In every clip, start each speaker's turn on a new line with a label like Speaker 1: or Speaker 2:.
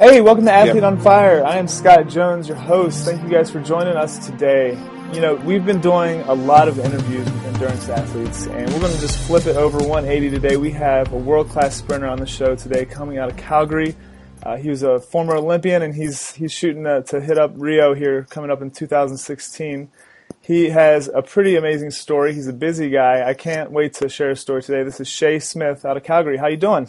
Speaker 1: Hey, welcome to Athlete yep. on Fire. I am Scott Jones, your host. Thank you guys for joining us today. You know, we've been doing a lot of interviews with endurance athletes, and we're going to just flip it over 180 today. We have a world class sprinter on the show today coming out of Calgary. Uh, he was a former Olympian, and he's he's shooting to, to hit up Rio here coming up in 2016. He has a pretty amazing story. He's a busy guy. I can't wait to share his story today. This is Seyi Smith out of Calgary. How you doing?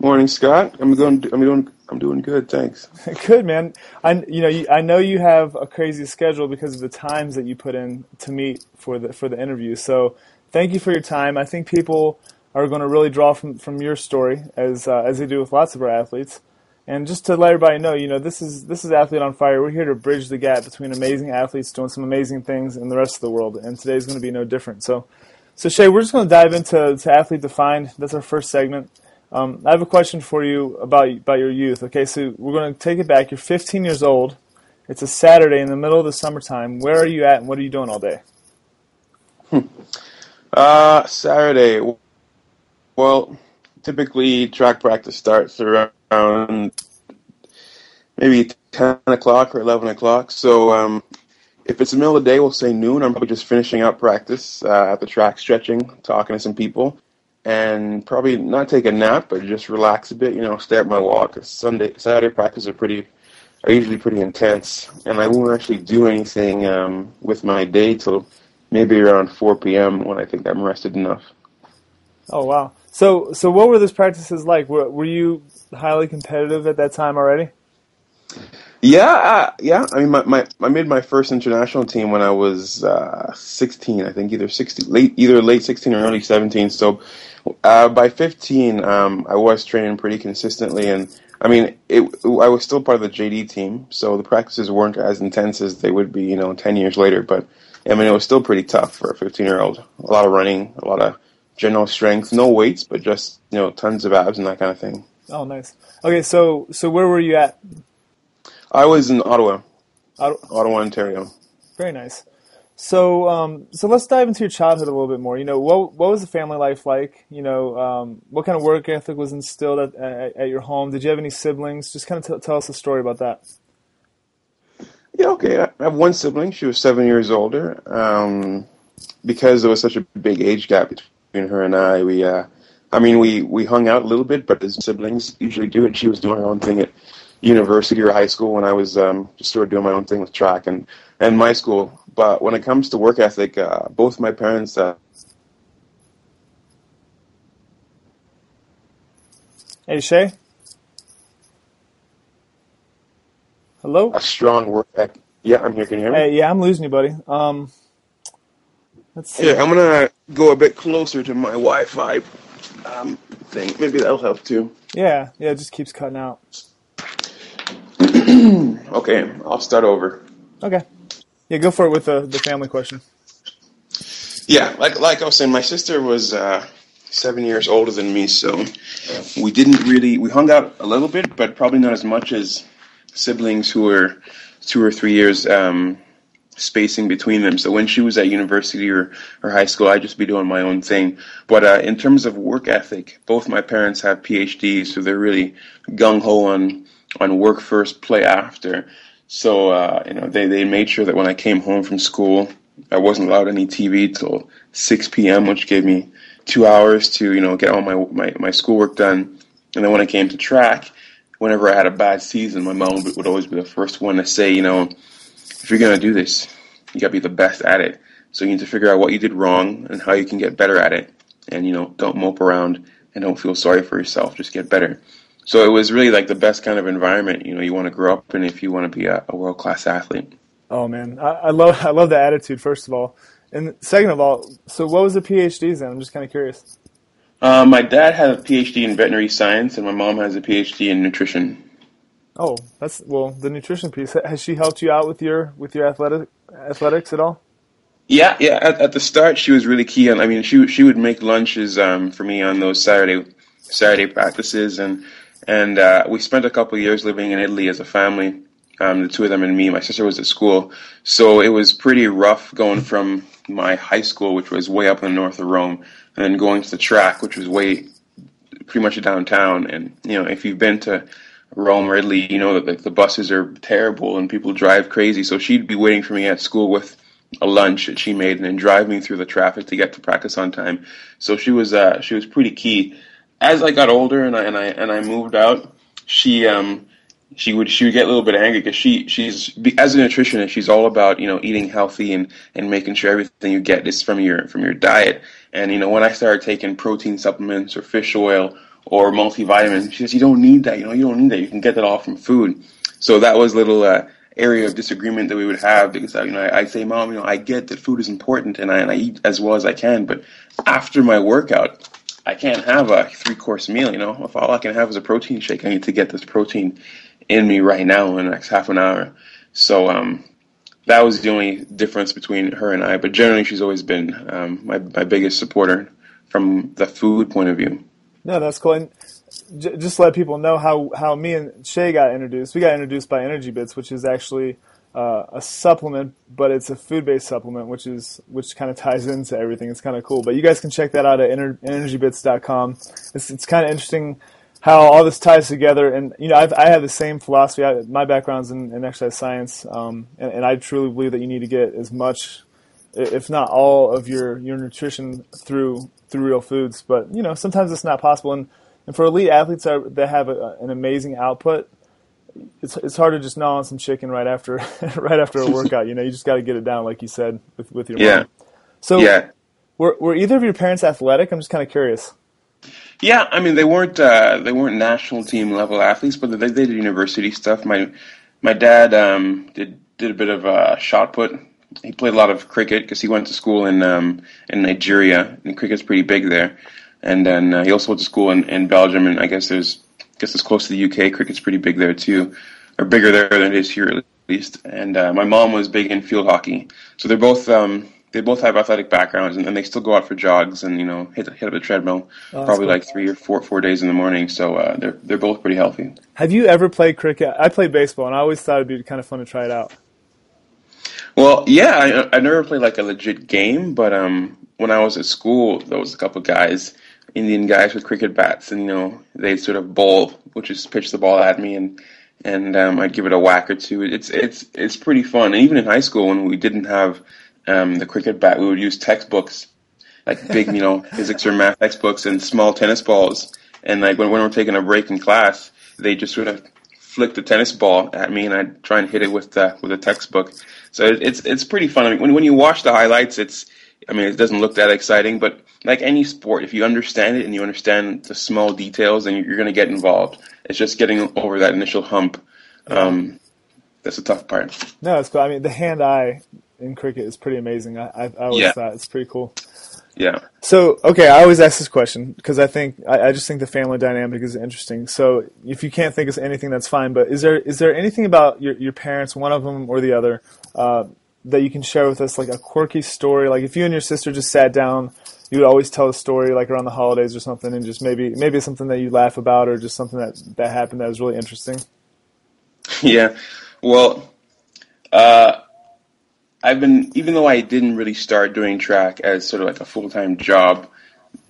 Speaker 2: Morning, Scott. I'm going. I'm doing. I'm doing good. Thanks.
Speaker 1: good, man. I you know I know you have a crazy schedule because of the times that you put in to meet for the for the interview. So thank you for your time. I think people are going to really draw from from your story as uh, as they do with lots of our athletes. And just to let everybody know, you know, this is this is Athlete on Fire. We're here to bridge the gap between amazing athletes doing some amazing things and the rest of the world. And today's going to be no different. So, so Seyi, we're just going to dive into to athlete defined. That's our first segment. Um, I have a question for you about about your youth. Okay, so we're going to take it back. You're 15 years old. It's a Saturday in the middle of the summertime. Where are you at, and what are you doing all day?
Speaker 2: Hmm. Uh, Saturday. Well, typically track practice starts around maybe 10 o'clock or 11 o'clock. So um, if it's the middle of the day, we'll say noon. I'm probably just finishing up practice uh, at the track, stretching, talking to some people and probably not take a nap, but just relax a bit. You know, stay up my walk. Sunday, Saturday practice are pretty, are usually pretty intense, and I won't actually do anything um, with my day till maybe around 4 p.m. when I think I'm rested enough.
Speaker 1: Oh wow! So, so what were those practices like? Were, were you highly competitive at that time already?
Speaker 2: Yeah, yeah. I mean, my, my I made my first international team when I was uh, 16. I think either 16, late either late 16 or early 17. So uh, by 15, um, I was training pretty consistently, and I mean, it, I was still part of the JD team, so the practices weren't as intense as they would be, you know, 10 years later. But I mean, it was still pretty tough for a 15 year old. A lot of running, a lot of general strength, no weights, but just you know, tons of abs and that kind of thing.
Speaker 1: Oh, nice. Okay, so so where were you at?
Speaker 2: I was in Ottawa, Ottawa, Ottawa Ontario.
Speaker 1: Very nice. So, um, so let's dive into your childhood a little bit more. You know, what what was the family life like? You know, um, what kind of work ethic was instilled at, at, at, your home? Did you have any siblings? Just kind of t- tell us a story about that.
Speaker 2: Yeah, okay. I have one sibling. She was seven years older. Um, because there was such a big age gap between her and I, we, uh, I mean, we we hung out a little bit, but as siblings usually do, and she was doing her own thing at university or high school when I was um, just sort of doing my own thing with track and and my school. But when it comes to work ethic, uh, both my parents. Uh,
Speaker 1: hey Seyi. Hello.
Speaker 2: A strong work ethic. Yeah, I'm here. Can you hear me?
Speaker 1: Hey, yeah, I'm losing you, buddy. Um,
Speaker 2: let's see. Yeah, I'm gonna go a bit closer to my Wi-Fi um, thing. Maybe that'll help too.
Speaker 1: Yeah, yeah, it just keeps cutting out.
Speaker 2: okay, I'll start over.
Speaker 1: Okay. Yeah, go for it with the, the family question.
Speaker 2: Yeah, like like I was saying, my sister was uh, seven years older than me, so we didn't really we hung out a little bit, but probably not as much as siblings who were two or three years um, spacing between them. So when she was at university or, or high school, I'd just be doing my own thing. But uh, in terms of work ethic, both my parents have PhDs, so they're really gung ho on on work first, play after. So uh, you know, they they made sure that when I came home from school, I wasn't allowed any TV till 6 p.m., which gave me two hours to you know get all my my my schoolwork done. And then when I came to track, whenever I had a bad season, my mom would always be the first one to say, you know, if you're gonna do this, you gotta be the best at it. So you need to figure out what you did wrong and how you can get better at it. And you know, don't mope around and don't feel sorry for yourself. Just get better. So it was really like the best kind of environment, you know, you want to grow up in if you want to be a, a world class athlete.
Speaker 1: Oh man, I, I, love I love the attitude. First of all, and second of all, so what was the PhDs in? I'm just kind of curious.
Speaker 2: Uh, my dad has a PhD in veterinary science, and my mom has a PhD in nutrition.
Speaker 1: Oh, that's well. The nutrition piece has she helped you out with your with your athletic athletics at all?
Speaker 2: Yeah, yeah. At, at the start, she was really key on. I mean, she she would make lunches um, for me on those Saturday Saturday practices, and and uh, we spent a couple years living in Italy as a family. Um, the two of them and me. My sister was at school, so it was pretty rough going from my high school, which was way up in the north of Rome, and then going to the track, which was way pretty much downtown. And you know, if you've been to Rome or Italy, you know that like the buses are terrible and people drive crazy. So she'd be waiting for me at school with a lunch that she made and then drive me through the traffic to get to practice on time. So she was uh, she was pretty key. As I got older and I and I and I moved out, she um she would she would get a little bit angry because she she's as a nutritionist she's all about you know eating healthy and and making sure everything you get is from your from your diet. And you know when I started taking protein supplements or fish oil or multivitamins she says you don't need that. You know you don't need that. You can get that all from food. So that was a little uh, area of disagreement that we would have because uh, you know I, say mom you know I get that food is important and I and I eat as well as I can but after my workout I can't have a three course meal you know if all I can have is a protein shake I need to get this protein in me right now in the next half an hour. So um, that was the only difference between her and I. But generally, she's always been um, my my biggest supporter from the food point of view.
Speaker 1: No, that's cool. And j- just let people know how how me and Shay got introduced. We got introduced by Energy Bits, which is actually uh, a supplement, but it's a food based supplement, which is which kind of ties into everything. It's kind of cool. But you guys can check that out at ener- energybits.com. It's it's kind of interesting how all this ties together. And you know, I've, I have the same philosophy. I, my background's in, in exercise science, um, and, and, I truly believe that you need to get as much, if not all, of your your nutrition through through real foods. But you know, sometimes it's not possible. And and for elite athletes that have a, an amazing output, it's it's hard to just gnaw on some chicken right after right after a workout. You know, you just got to get it down, like you said, with with your
Speaker 2: yeah.
Speaker 1: mom. So, yeah. were were either of your parents athletic? I'm just kind of curious.
Speaker 2: Yeah, I mean they weren't uh, they weren't national team level athletes, but they, they did university stuff. My my dad um, did did a bit of uh, shot put. He played a lot of cricket because he went to school in um, in Nigeria, and cricket's pretty big there. And then uh, he also went to school in, in Belgium, and I guess there's guess it's close to the UK. Cricket's pretty big there too, or bigger there than it is here at least. And uh, my mom was big in field hockey, so they're both um, they both have athletic backgrounds, and, and, they still go out for jogs and you know hit hit up the treadmill oh, probably cool. like three or four four days in the morning. So uh, they're they're both pretty healthy.
Speaker 1: Have you ever played cricket? I played baseball, and I always thought it'd be kind of fun to try it out.
Speaker 2: Well, yeah, I, I never played like a legit game, but um, when I was at school, there was a couple guys, Indian guys with cricket bats, and you know they sort of bowl, which is pitch the ball at me, and and um, I'd give it a whack or two. It's it's it's pretty fun. And even in high school, when we didn't have um, the cricket bat, we would use textbooks, like big, you know, physics or math textbooks and small tennis balls. And like when, when we're taking a break in class, they just sort of flick the tennis ball at me, and I'd try and hit it with the with a textbook. So it, it's it's pretty fun. I mean, when when you watch the highlights, it's I mean, it doesn't look that exciting, but like any sport, if you understand it and you understand the small details, then you're going to get involved. It's just getting over that initial hump. Um, that's the tough part.
Speaker 1: No, it's cool. I mean, the hand-eye in cricket is pretty amazing. I, I, I always yeah. thought it's pretty cool.
Speaker 2: Yeah.
Speaker 1: So okay, I always ask this question because I think I, I, just think the family dynamic is interesting. So if you can't think of anything, that's fine. But is there is there anything about your your parents, one of them or the other, uh, that you can share with us, like a quirky story? Like if you and your sister just sat down, you would always tell a story like around the holidays or something, and just maybe maybe something that you laugh about or just something that that happened that was really interesting.
Speaker 2: Yeah. Well. Uh, I've been, even though I didn't really start doing track as sort of like a full time job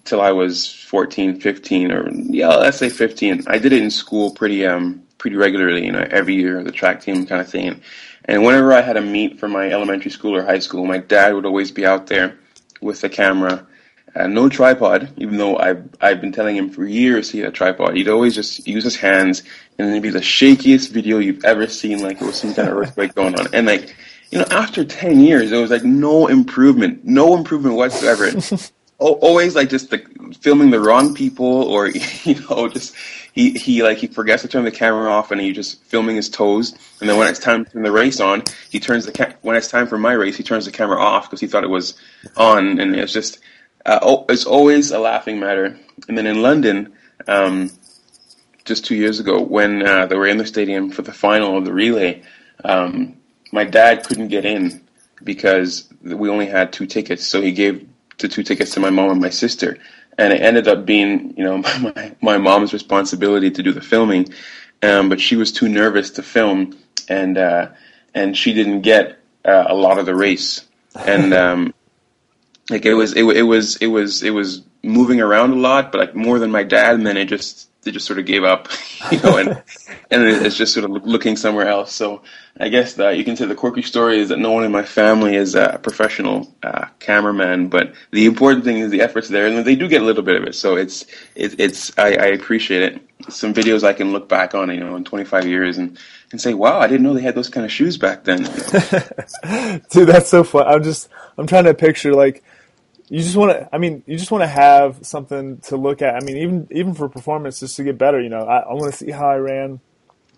Speaker 2: till I was 14, 15, or yeah, let's say 15. I did it in school pretty, um, pretty regularly, you know, every year, the track team kind of thing. And whenever I had a meet for my elementary school or high school, my dad would always be out there with the camera. Uh, no tripod, even though I've, I've been telling him for years he had a tripod. He'd always just use his hands, and it'd be the shakiest video you've ever seen, like it was some kind of earthquake going on. And like, you know, after 10 years, there was like no improvement, no improvement whatsoever. always like just the, filming the wrong people or, you know, just, he, he like, he forgets to turn the camera off and he just filming his toes. And then when it's time to turn the race on, he turns the, ca- when it's time for my race, he turns the camera off because he thought it was on. And it's just, uh, oh, it's always a laughing matter. And then in London, um, just two years ago when uh, they were in the stadium for the final of the relay, um, my dad couldn't get in because we only had two tickets, so he gave the two tickets to my mom and my sister, and it ended up being you know my my mom's responsibility to do the filming, um, but she was too nervous to film, and uh, and she didn't get uh, a lot of the race, and um, like it was it, it was it was it was moving around a lot, but like more than my dad, and then it just they just sort of gave up, you know, and and it's just sort of looking somewhere else. So I guess that you can say the quirky story is that no one in my family is a professional uh, cameraman, but the important thing is the efforts there, and they do get a little bit of it. So it's it, it's I, I appreciate it. Some videos I can look back on, you know, in 25 years and and say, wow, I didn't know they had those kind of shoes back then.
Speaker 1: Dude, that's so fun. I'm just I'm trying to picture like you just want to i mean you just want to have something to look at. I mean even even for performance just to get better you know i, I want to see how i ran.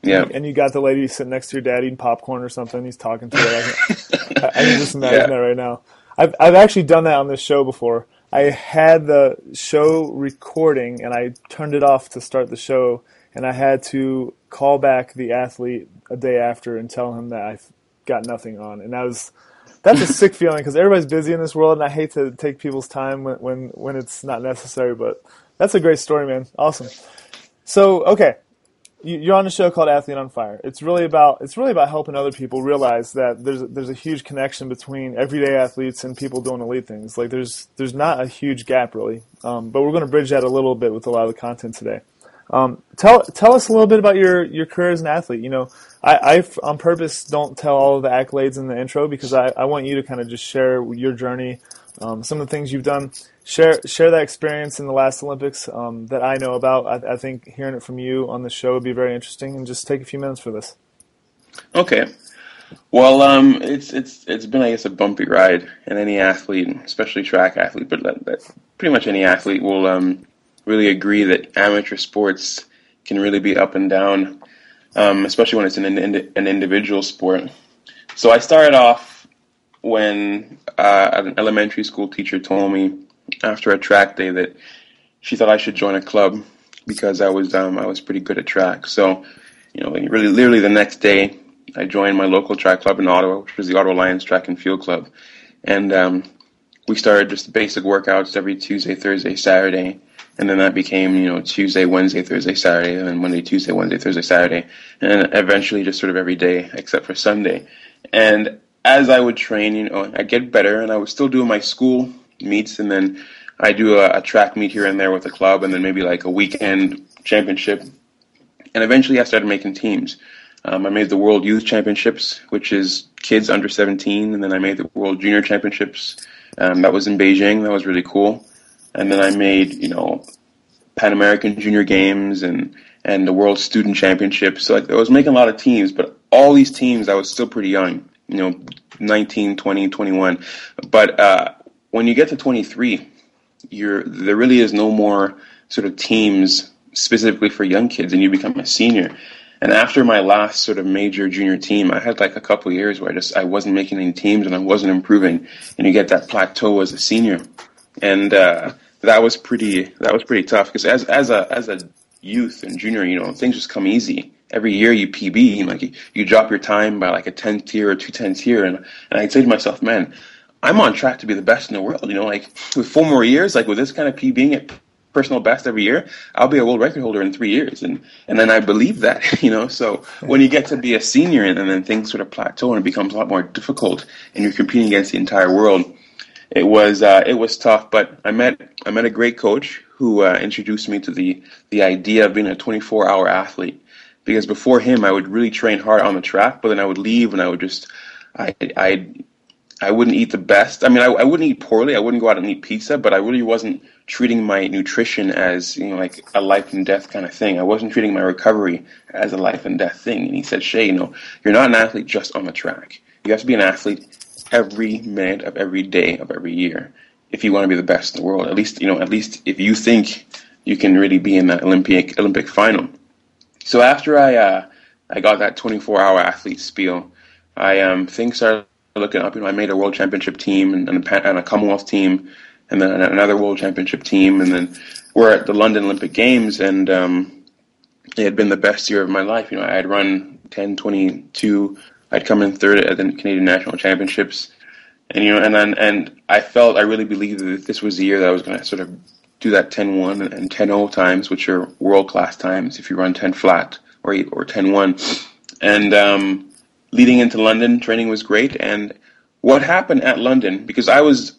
Speaker 2: Yeah.
Speaker 1: And you got the lady sitting next to your dad eating popcorn or something he's talking to her I, I can just imagine yeah. that right now. I've, I've actually done that on this show before. I had the show recording and i turned it off to start the show and i had to call back the athlete a day after and tell him that i got nothing on. And that was that's a sick feeling because everybody's busy in this world, and I hate to take people's time when, when when it's not necessary. But that's a great story, man. Awesome. So okay, you're on a show called Athlete on Fire. It's really about it's really about helping other people realize that there's there's a huge connection between everyday athletes and people doing elite things. Like there's there's not a huge gap really, um, but we're going to bridge that a little bit with a lot of the content today. Um, tell tell us a little bit about your your career as an athlete. You know, I, I on purpose don't tell all of the accolades in the intro because I, I want you to kind of just share your journey, um, some of the things you've done. Share share that experience in the last Olympics um, that I know about. I, I think hearing it from you on the show would be very interesting. And just take a few minutes for this.
Speaker 2: Okay. Well, um, it's it's it's been I guess a bumpy ride, and any athlete, especially track athlete, but that, that pretty much any athlete will um, really agree that amateur sports can really be up and down, um, especially when it's an, an individual sport. So I started off when uh, an elementary school teacher told me after a track day that she thought I should join a club because I was um, I was pretty good at track. So, you know, really, literally the next day, I joined my local track club in Ottawa, which was the Ottawa Lions Track and Field Club, and um, we started just basic workouts every Tuesday, Thursday, Saturday and then that became you know Tuesday, Wednesday, Thursday, Saturday, and then Monday, Tuesday, Wednesday, Thursday, Saturday, and eventually just sort of every day except for Sunday. And as I would train, you know, I get better, and I was still doing my school meets, and then I do a, a track meet here and there with the club, and then maybe like a weekend championship, and eventually I started making teams. Um, I made the World Youth Championships, which is kids under 17, and then I made the World Junior Championships. Um, that was in Beijing. That was really cool and then I made you know Pan American Junior Games and and the World Student Championships. So I was making a lot of teams, but all these teams I was still pretty young, you know, 19, 20, 21. But uh, when you get to 23, you're there really is no more sort of teams specifically for young kids, and you become a senior. And after my last sort of major junior team, I had like a couple years where I just I wasn't making any teams and I wasn't improving, and you get that plateau as a senior. And uh, that was pretty that was pretty tough because as as a as a youth and junior, you know, things just come easy. Every year you PB, like you, you drop your time by like a tenth tier or two tenths here, and and I'd say to myself, man, I'm on track to be the best in the world. You know, like with four more years, like with this kind of PBing at personal best every year, I'll be a world record holder in three years, and and then I believe that, you know. So when you get to be a senior and, and then things sort of plateau and it becomes a lot more difficult, and you're competing against the entire world it was uh, it was tough, but I met I met a great coach who uh, introduced me to the the idea of being a 24 hour athlete. Because before him, I would really train hard on the track, but then I would leave and I would just I I I wouldn't eat the best. I mean, I, I wouldn't eat poorly. I wouldn't go out and eat pizza, but I really wasn't treating my nutrition as you know like a life and death kind of thing. I wasn't treating my recovery as a life and death thing. And he said, Seyi, you know, you're not an athlete just on the track. You have to be an athlete every minute of every day of every year if you want to be the best in the world. At least you know, at least if you think you can really be in that Olympic Olympic final. So after I uh, I got that 24 hour athlete spiel, I um things started looking up. You know, I made a world championship team and, and, a, and a Commonwealth team, and then another world championship team, and then we're at the London Olympic Games, and um, it had been the best year of my life. You know, I had run 10, 22 I'd come in third at the Canadian National Championships, and you know, and then and I felt I really believed that this was the year that I was going to sort of do that 10-1 and 10-0 times, which are world class times if you run 10 flat or eight or 10-1. And um, leading into London, training was great. And what happened at London, because I was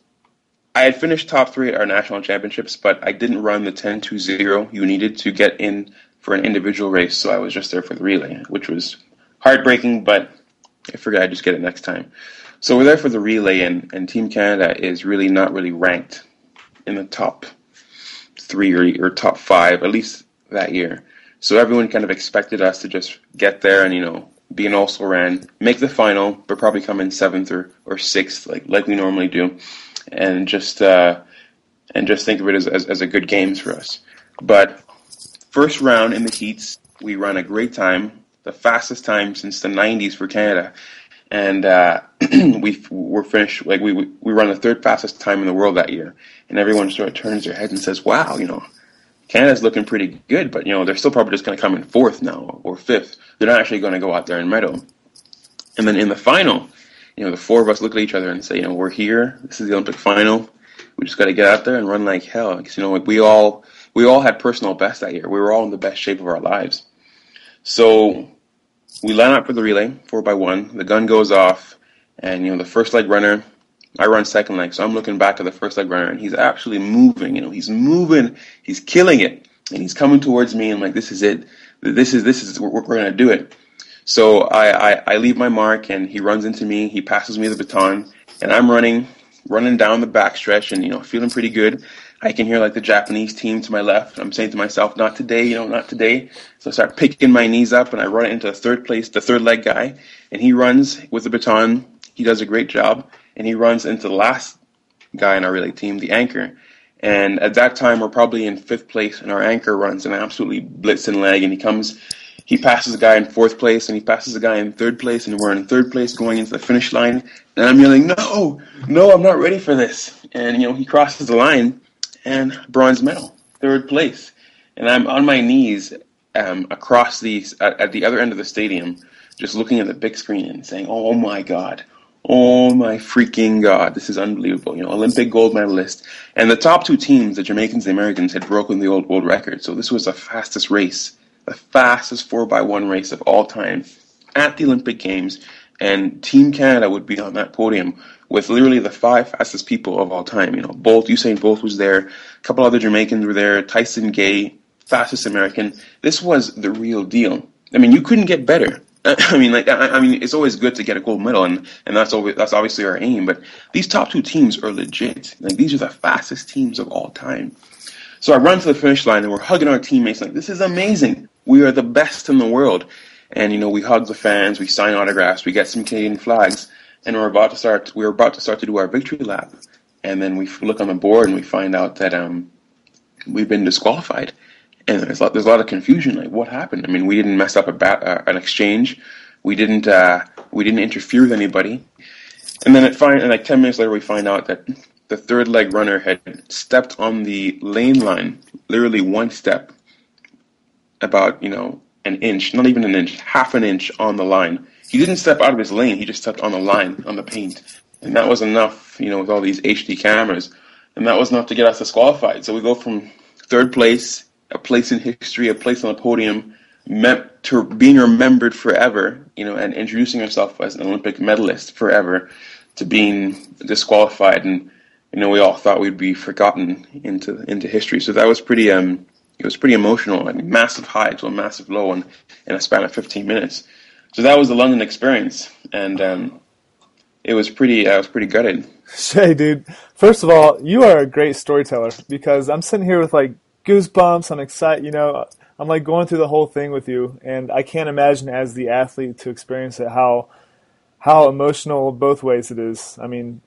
Speaker 2: I had finished top three at our national championships, but I didn't run the 10-2-0 you needed to get in for an individual race, so I was just there for the relay, which was heartbreaking, but I figured I'd just get it next time. So we're there for the relay, and, and Team Canada is really not really ranked in the top three or, or top five, at least that year. So everyone kind of expected us to just get there and, you know, be an also ran, make the final, but probably come in seventh or, or sixth, like like we normally do, and just uh, and just think of it as, as, as a good games for us. But first round in the heats, we run a great time, the fastest time since the '90s for Canada, and uh, we were finished like we we run the third fastest time in the world that year, and everyone sort of turns their heads and says, "Wow, you know." Canada's looking pretty good, but you know they're still probably just going to come in fourth now or fifth. They're not actually going to go out there and medal. And then in the final, you know, the four of us look at each other and say, you know, we're here. This is the Olympic final. We just got to get out there and run like hell. Because you know, like we all we all had personal best that year. We were all in the best shape of our lives. So we line up for the relay, four by one. The gun goes off, and you know, the first leg runner I run second leg, so I'm looking back at the first leg runner, and he's actually moving. You know, he's moving, he's killing it, and he's coming towards me, and like, this is it. This is this is we're, we're gonna do it. So I, I I leave my mark, and he runs into me. He passes me the baton, and I'm running, running down the backstretch, and you know, feeling pretty good. I can hear like the Japanese team to my left. I'm saying to myself, not today, you know, not today. So I start picking my knees up and I run into the third place, the third leg guy, and he runs with the baton. He does a great job and he runs into the last guy in our relay team, the anchor. And at that time, we're probably in fifth place, and our anchor runs an absolutely blitzing leg, and he comes, he passes a guy in fourth place, and he passes a guy in third place, and we're in third place going into the finish line. And I'm yelling, "No, no, I'm not ready for this!" And you know, he crosses the line, and bronze medal, third place. And I'm on my knees um, across the at, at the other end of the stadium, just looking at the big screen and saying, "Oh my God." Oh my freaking god, this is unbelievable. You know, Olympic gold medalist. And the top two teams, the Jamaicans and the Americans, had broken the old world record. So this was the fastest race, the fastest 4x1 race of all time at the Olympic Games. And Team Canada would be on that podium with literally the five fastest people of all time. You know, Bolt, Usain Bolt was there, a couple other Jamaicans were there, Tyson Gay, fastest American. This was the real deal. I mean, you couldn't get better. I mean, like, I, I, mean, it's always good to get a gold medal, and, and that's always that's obviously our aim. But these top two teams are legit. Like, these are the fastest teams of all time. So I run to the finish line, and we're hugging our teammates. Like, this is amazing. We are the best in the world. And you know, we hug the fans, we sign autographs, we get some Canadian flags, and we're about to start. We're about to start to do our victory lap, and then we look on the board and we find out that um, we've been disqualified and there's a lot, there's a lot of confusion. Like, what happened? I mean, we didn't mess up a bat, uh, an exchange. We didn't uh, we didn't interfere with anybody. And then at find, and like ten minutes later, we find out that the third leg runner had stepped on the lane line, literally one step, about you know an inch, not even an inch, half an inch on the line. He didn't step out of his lane. He just stepped on the line on the paint, and that was enough. You know, with all these HD cameras, and that was enough to get us disqualified. So we go from third place a place in history, a place on the podium, to being remembered forever, you know, and introducing yourself as an Olympic medalist forever, to being disqualified, and you know, we all thought we'd be forgotten into into history. So that was pretty, um, it was pretty emotional. Mean, massive high to a massive low in, in a span of 15 minutes. So that was the London experience, and um, it was pretty. I was pretty gutted.
Speaker 1: Seyi, dude. First of all, you are a great storyteller because I'm sitting here with like goosebumps. I'm excited. You know, I'm like going through the whole thing with you, and I can't imagine as the athlete to experience it how how emotional both ways it is. I mean,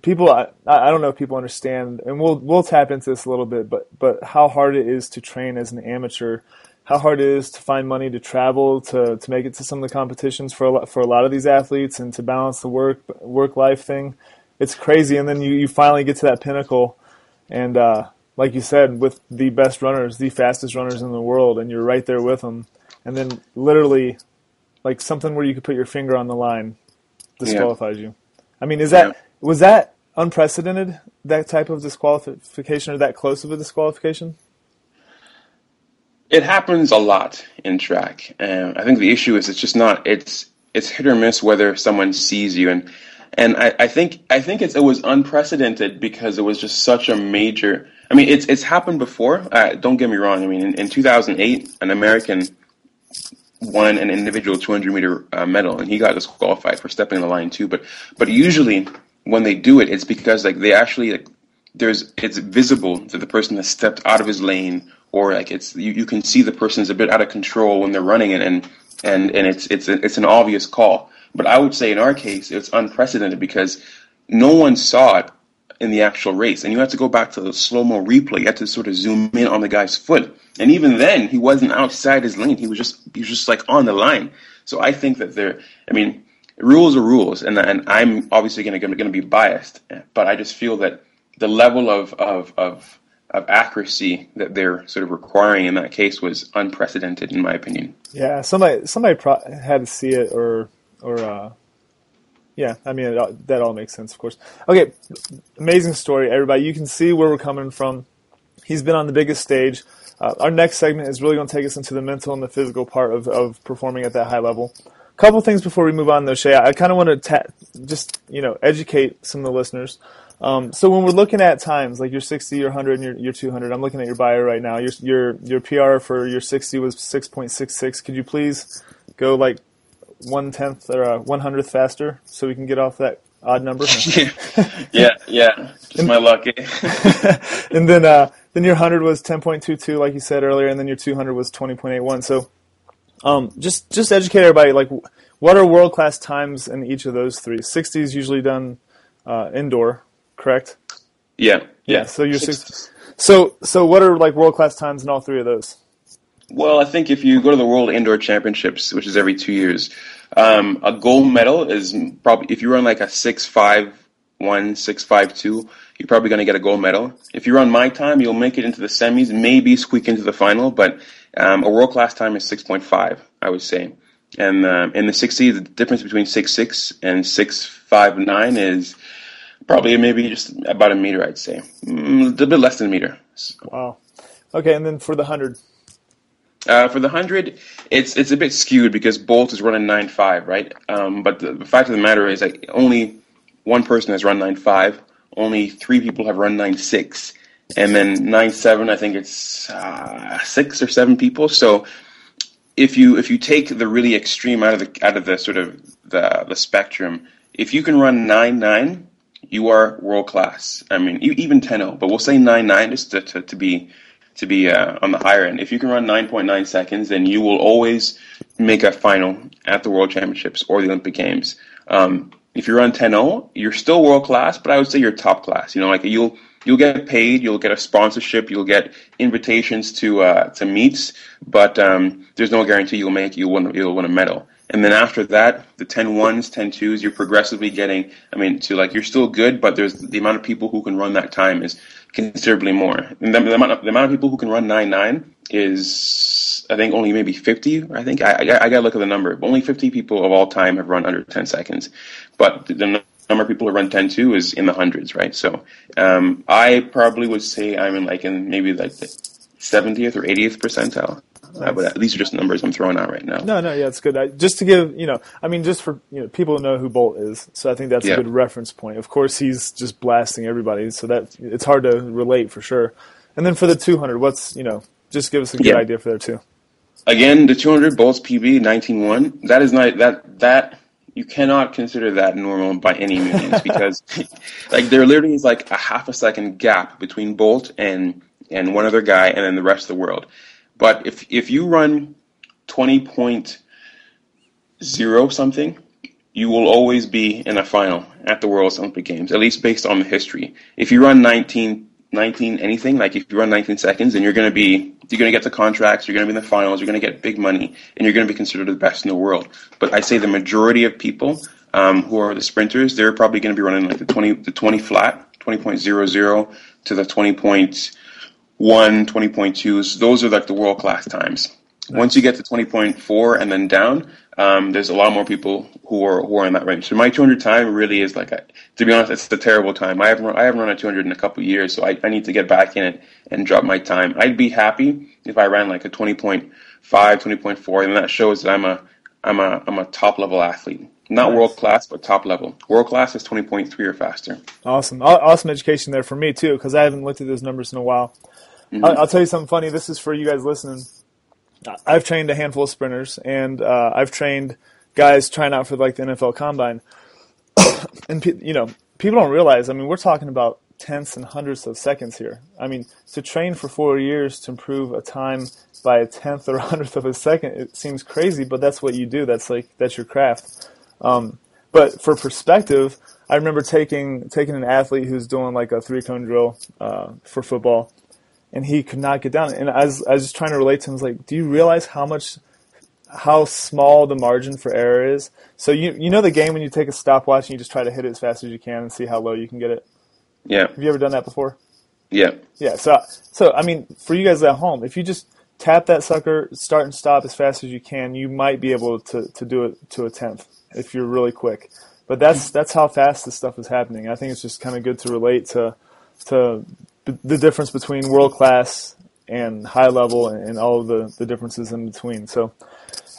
Speaker 1: people. I, I don't know if people understand, and we'll we'll tap into this a little bit, but but how hard it is to train as an amateur. How hard it is to find money to travel to, to make it to some of the competitions for a lot, for a lot of these athletes and to balance the work work life thing, it's crazy. And then you, you finally get to that pinnacle, and uh, like you said, with the best runners, the fastest runners in the world, and you're right there with them. And then literally, like something where you could put your finger on the line disqualifies yeah. you. I mean, is that yeah. Was that unprecedented? That type of disqualification, or that close of a disqualification?
Speaker 2: It happens a lot in track, and I think the issue is it's just not it's it's hit or miss whether someone sees you and and I, I think I think it was unprecedented because it was just such a major. I mean, it's it's happened before. Uh, don't get me wrong. I mean, in, in 2008, an American won an individual 200 meter uh, medal, and he got disqualified for stepping the line too. But but usually when they do it, it's because like they actually like there's it's visible that the person has stepped out of his lane, or like it's you, you can see the person's a bit out of control when they're running it, and and and it's it's a, it's an obvious call. But I would say in our case, it's unprecedented because no one saw it in the actual race, and you have to go back to the slow mo replay. You have to sort of zoom in on the guy's foot, and even then, he wasn't outside his lane. He was just he was just like on the line. So I think that there. I mean, rules are rules, and and I'm obviously going to going to be biased, but I just feel that the level of of of of accuracy that they're sort of requiring in that case was unprecedented, in my opinion.
Speaker 1: Yeah, somebody somebody pro- had to see it, or or uh, yeah, I mean it, that all makes sense, of course. Okay, amazing story, everybody. You can see where we're coming from. He's been on the biggest stage. Uh, our next segment is really going to take us into the mental and the physical part of, of performing at that high level. Couple things before we move on, though, Seyi. I kind of want to ta- just you know educate some of the listeners. Um, so when we're looking at times like your 60, your 100, and your, your 200, I'm looking at your bio right now. Your your your PR for your 60 was 6.66. Could you please go like one tenth or one hundredth faster so we can get off that odd number?
Speaker 2: yeah, yeah, just my luck.
Speaker 1: and then uh, then your 100 was 10.22, like you said earlier, and then your 200 was 20.81. So um, just just educate everybody like what are world class times in each of those three? 60 is usually done uh, indoor correct?
Speaker 2: Yeah, yeah. yeah
Speaker 1: so you're six. So so what are like world class times in all three of those?
Speaker 2: Well, I think if you go to the World Indoor Championships, which is every two years, um, a gold medal is probably if you run like a six five one six five two, you're probably going to get a gold medal. If you run my time, you'll make it into the semis, maybe squeak into the final, but um, a world class time is six point five, I would say. And um, in the 60, the difference between six six and six five nine is Probably maybe just about a meter, I'd say. Mm, a bit less than a meter.
Speaker 1: Wow. Okay, and then for the 100?
Speaker 2: Uh, for the 100, it's it's a bit skewed because Bolt is running 9.5, right? Um, but the, the, fact of the matter is, like, only one person has run 9.5, only three people have run 9.6, and then nine seven, I think it's uh, six or seven people. So if you if you take the really extreme out of the out of the sort of the the spectrum, if you can run nine nine, you are world class. I mean, even 10-0, but we'll say 9-9 just to, to, to be to be uh, on the higher end. If you can run 9.9 seconds, then you will always make a final at the World Championships or the Olympic Games. Um, if you run 10-0, you're still world class, but I would say you're top class. You know, like you'll you'll get paid, you'll get a sponsorship, you'll get invitations to uh, to meets, but um, there's no guarantee you'll make you'll win you'll win a medal. And then after that, the 10 ones, 10 twos, you're progressively getting, I mean, to like, you're still good, but there's the amount of people who can run that time is considerably more. And the, the amount, of, the amount of people who can run 9 9 is, I think, only maybe 50. I think, I, I, I got to look at the number. Only 50 people of all time have run under 10 seconds. But the, the number of people who run 10 2 is in the hundreds, right? So um, I probably would say I'm in like in maybe like the 70th or 80th percentile. Uh, but these are just numbers I'm throwing out right now.
Speaker 1: No, no, yeah, it's good. I, just to give, you know, I mean, just for you know, people to know who Bolt is. So I think that's yeah. a good reference point. Of course, he's just blasting everybody, so that it's hard to relate for sure. And then for the 200, what's you know, just give us a good yeah. idea for there too.
Speaker 2: Again, the 200 Bolt's PB 19.1. That is not that that you cannot consider that normal by any means because like there literally is like a half a second gap between Bolt and and one other guy and then the rest of the world. But if if you run twenty point zero something, you will always be in a final at the World Olympic Games, at least based on the history. If you run 19, 19 anything, like if you run 19 seconds, then you're going to be you're going to get the contracts, you're going to be in the finals, you're going to get big money, and you're going to be considered the best in the world. But I say the majority of people um, who are the sprinters, they're probably going to be running like the 20 the 20 flat, 20.00 to the 20 point one, 20.2s, those are like the world class times. Nice. Once you get to 20.4 and then down, um, there's a lot more people who are who are in that range. So my 200 time really is like, a, to be honest, it's a terrible time. I haven't I haven't run a 200 in a couple years, so I, I need to get back in it and drop my time. I'd be happy if I ran like a 20.5, 20.4, and that shows that I'm a I'm a I'm a top level athlete. Not nice. world class, but top level. World class is 20.3 or faster.
Speaker 1: Awesome. Awesome education there for me, too, because I haven't looked at those numbers in a while. Mm-hmm. I'll, I'll, tell you something funny. This is for you guys listening. I've trained a handful of sprinters, and uh, I've trained guys trying out for like the NFL Combine. and, you know, people don't realize, I mean, we're talking about tenths and hundredths of seconds here. I mean, to train for four years to improve a time by a tenth or a hundredth of a second, it seems crazy, but that's what you do. That's like that's your craft. Um, but for perspective, I remember taking taking an athlete who's doing like a three cone drill uh, for football, and he could not get down. And I was, I was just trying to relate to him. I was like, do you realize how much how small the margin for error is? So you you know the game when you take a stopwatch and you just try to hit it as fast as you can and see how low you can get it.
Speaker 2: Yeah.
Speaker 1: Have you ever done that before?
Speaker 2: Yeah.
Speaker 1: Yeah. So, so I mean, for you guys at home, if you just tap that sucker, start and stop as fast as you can, you might be able to, to do it to a tenth if you're really quick. But that's that's how fast this stuff is happening. I think it's just kind of good to relate to to the difference between world class and high level and, all of the, the differences in between. So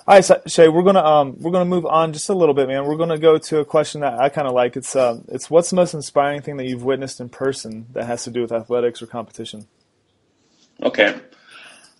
Speaker 1: all right, Seyi, we're gonna um, we're gonna move on just a little bit, man. We're gonna go to a question that I kind of like. It's uh, it's what's the most inspiring thing that you've witnessed in person that has to do with athletics or competition?
Speaker 2: Okay,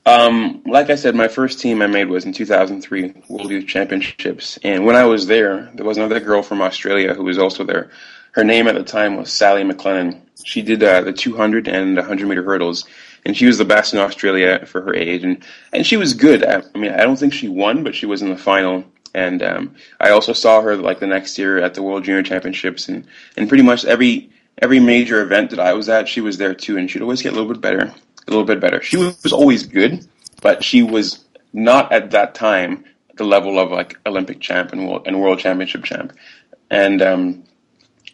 Speaker 2: um, like I said, my first team I made was in 2003 World Youth Championships, and when I was there, there was another girl from Australia who was also there. Her name at the time was Sally McLellan. She did uh, the 200 and 100 meter hurdles and she was the best in Australia for her age, and and she was good. I, I mean, I don't think she won, but she was in the final. And um, I also saw her like the next year at the World Junior Championships, and and pretty much every every major event that I was at, she was there too, and she'd always get a little bit better, a little bit better. She was always good, but she was not at that time the level of like Olympic champ and world, and world championship champ. And um,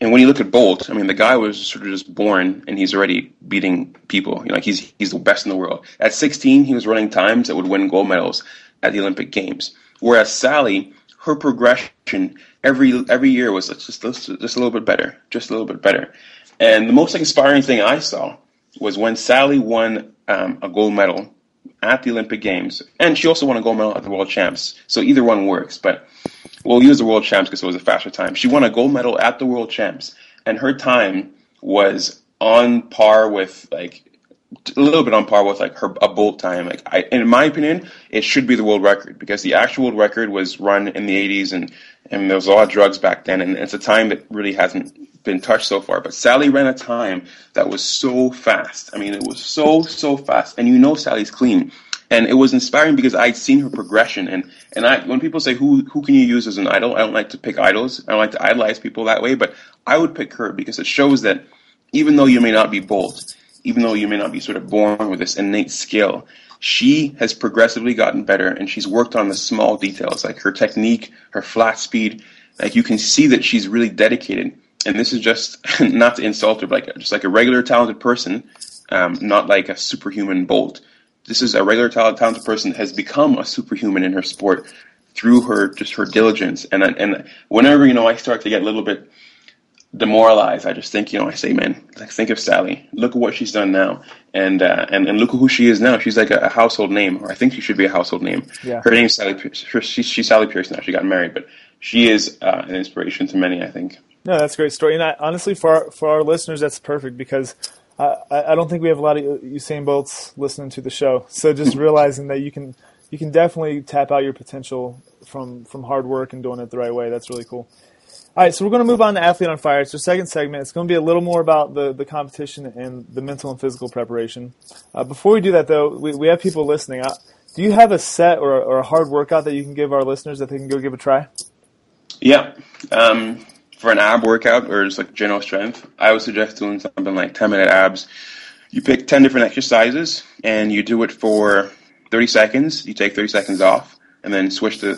Speaker 2: and when you look at Bolt, I mean, the guy was sort of just born and he's already beating people. You know, like he's he's the best in the world. At 16, he was running times that would win gold medals at the Olympic Games. Whereas Sally, her progression every every year was just just a little bit better, just a little bit better. And the most inspiring thing I saw was when Sally won um, a gold medal at the Olympic Games, and she also won a gold medal at the World Champs. So either one works, but we'll use the World Champs because it was a faster time. She won a gold medal at the World Champs, and her time was on par with like a little bit on par with like her a bolt time. Like I, in my opinion, it should be the world record because the actual world record was run in the 80s and and there was a lot of drugs back then, and it's a time that really hasn't been touched so far. But Sally ran a time that was so fast. I mean, it was so so fast, and you know Sally's clean and it was inspiring because I'd seen her progression. And and I when people say who who can you use as an idol, I don't like to pick idols. I don't like to idolize people that way, but I would pick her because it shows that even though you may not be Bolt, even though you may not be sort of born with this innate skill, she has progressively gotten better, and she's worked on the small details like her technique, her flat speed. Like you can see that she's really dedicated. And this is just not to insult her, but like just like a regular talented person, um, not like a superhuman Bolt this is a regular talented person has become a superhuman in her sport through her just her diligence. And and whenever you know I start to get a little bit demoralized, I just think you know I say, man, like think of Sally. Look at what she's done now, and uh, and and look at who she is now. She's like a, a, household name, or I think she should be a household name. Yeah. Her name's Sally. She's, she's Sally Pearson now. She got married, but she is uh, an inspiration to many. I think.
Speaker 1: No, that's a great story. And I, honestly, for our, for our listeners, that's perfect because I, I don't think we have a lot of Usain Bolts listening to the show. So just realizing that you can you can definitely tap out your potential from from hard work and doing it the right way. That's really cool. All right, so we're going to move on to Athlete on Fire. It's our second segment. It's going to be a little more about the, the competition and the mental and physical preparation. Uh, before we do that, though, we, we have people listening. Uh, do you have a set or, or a hard workout that you can give our listeners that they can go give a try?
Speaker 2: Yeah. Um, for an ab workout or just like general strength, I would suggest doing something like 10 minute abs. You pick 10 different exercises and you do it for 30 seconds. You take 30 seconds off and then switch to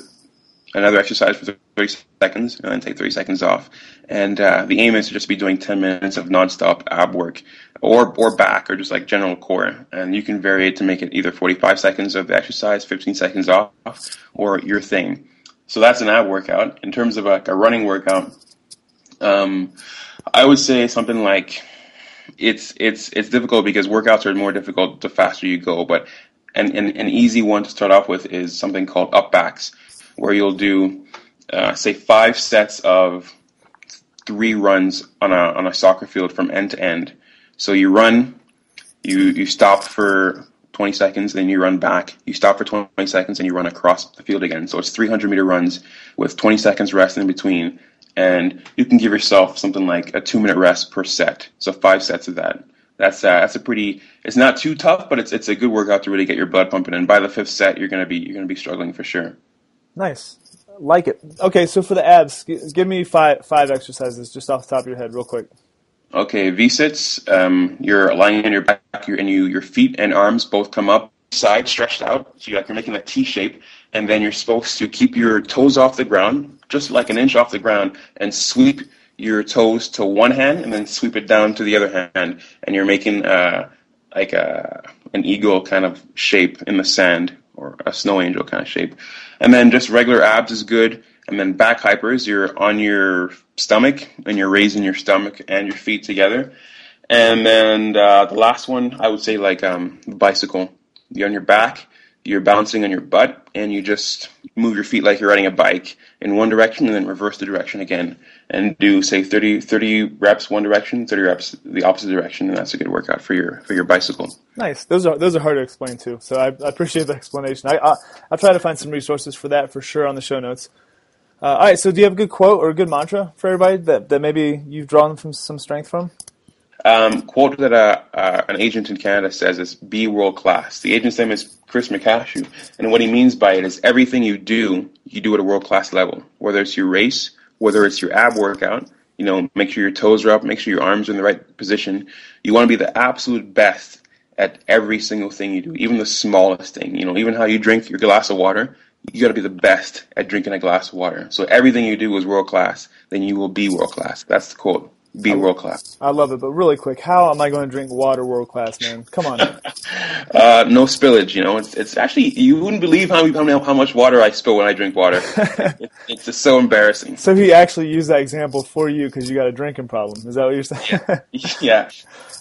Speaker 2: another exercise for 30 seconds and then take 30 seconds off. And uh, the aim is to just be doing 10 minutes of nonstop ab work or, or back or just like general core. And you can vary it to make it either 45 seconds of the exercise, 15 seconds off, or your thing. So that's an ab workout. In terms of like a running workout, um, I would say something like it's it's it's difficult because workouts are more difficult the faster you go. But an, an, an easy one to start off with is something called up backs, where you'll do uh, say five sets of three runs on a on a soccer field from end to end. So you run, you you stop for 20 seconds, then you run back. You stop for 20 seconds, and you run across the field again. So it's 300 meter runs with 20 seconds rest in between, and you can give yourself something like a two minute rest per set. So five sets of that. That's uh, that's a pretty. It's not too tough, but it's it's a good workout to really get your blood pumping. And by the fifth set, you're gonna be you're gonna be struggling for sure.
Speaker 1: Nice, like it. Okay, so for the abs, give me five five exercises just off the top of your head, real quick.
Speaker 2: Okay, V sits. Um, you're lying on your back, your, and you your feet and arms both come up, side stretched out. So you're like you're making a T shape, and then you're supposed to keep your toes off the ground, just like an inch off the ground, and sweep your toes to one hand, and then sweep it down to the other hand, and you're making uh, like a an eagle kind of shape in the sand, or a snow angel kind of shape, and then just regular abs is good. And then back hypers, you're on your stomach and you're raising your stomach and your feet together. And then uh, the last one, I would say like um, bicycle. You're on your back, you're bouncing on your butt, and you just move your feet like you're riding a bike in one direction and then reverse the direction again. And do say 30, 30 reps one direction, 30 reps the opposite direction, and that's a good workout for your for your bicycle.
Speaker 1: Nice. Those are those are hard to explain too. So I, I appreciate the explanation. I, I I'll try to find some resources for that for sure on the show notes. Uh, all right. So, do you have a good quote or a good mantra for everybody that, that maybe you've drawn from some strength from?
Speaker 2: Um, quote that uh, uh, an agent in Canada says is "Be world class." The agent's name is Chris McCashew, and what he means by it is everything you do, you do at a world class level. Whether it's your race, whether it's your ab workout, you know, make sure your toes are up, make sure your arms are in the right position. You want to be the absolute best at every single thing you do, even the smallest thing. You know, even how you drink your glass of water you got to be the best at drinking a glass of water. So everything you do is world class, then you will be world class. That's the quote. Be world class.
Speaker 1: I love it, but really quick, how am I going to drink water world class, man? Come on.
Speaker 2: uh, no spillage. You know, it's it's actually you wouldn't believe how how, much water I spill when I drink water. it, it's just so embarrassing.
Speaker 1: So he actually used that example for you because you got a drinking problem. Is that what you're saying?
Speaker 2: yeah. yeah.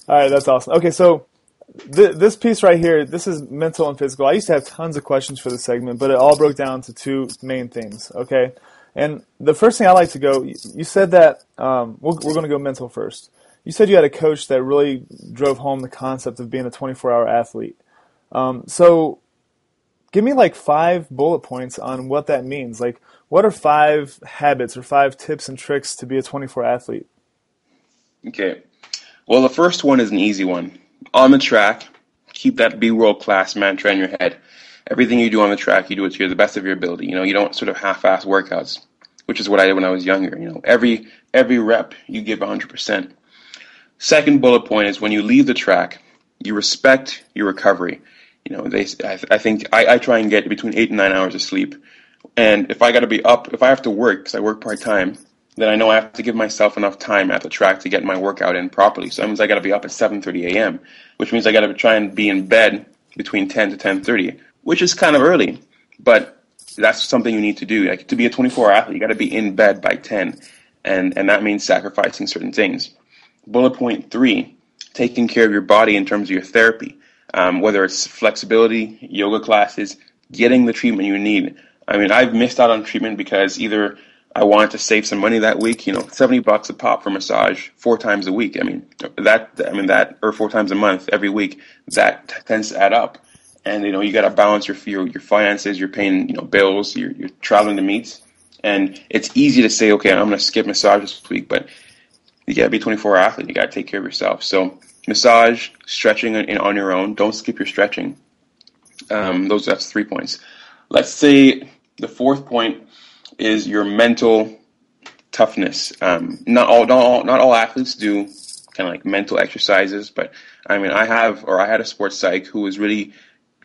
Speaker 1: All right, that's awesome. Okay, so th- this piece right here, this is mental and physical. I used to have tons of questions for the segment, but it all broke down to two main things. Okay, and the first thing I like to go, you said that um, we're, we're going to go mental first. You said you had a coach that really drove home the concept of being a 24-hour athlete. Um, so, give me like five bullet points on what that means. Like, what are five habits or five tips and tricks to be a 24 athlete?
Speaker 2: Okay. Well, the first one is an easy one on the track, keep that be world class mantra in your head. Everything you do on the track, you do it to the best of your ability. You know, you don't sort of half-ass workouts, which is what I did when I was younger. You know, every every rep you give 100%. Second bullet point is when you leave the track, you respect your recovery. You know, they I, I think I, I try and get between eight and nine hours of sleep, and if I got to be up, if I have to work because I work part time, then I know I have to give myself enough time at the track to get my workout in properly. So that means I got to be up at 7:30 a.m., which means I got to try and be in bed between 10 to 10:30, which is kind of early, but that's something you need to do. Like to be a 24-hour athlete, you got to be in bed by 10, and and that means sacrificing certain things. Bullet point three: taking care of your body in terms of your therapy, um, whether it's flexibility, yoga classes, getting the treatment you need. I mean, I've missed out on treatment because either I wanted to save some money that week. You know, seventy bucks a pop for massage four times a week. I mean, that I mean that or four times a month every week. That tends to add up, and you know you got to balance your, your your finances. You're paying you know bills. You're, you're traveling to meets, and it's easy to say, okay, I'm going to skip massage this week, but you got to be a 24 hour athlete. You got to take care of yourself. So massage, stretching on, on your own. Don't skip your stretching. Um, those that's three points. Let's say the fourth point is your mental toughness. Um, not all, not all, not all athletes do kind of like mental exercises, but I mean, I have, or I had a sports psych who was really,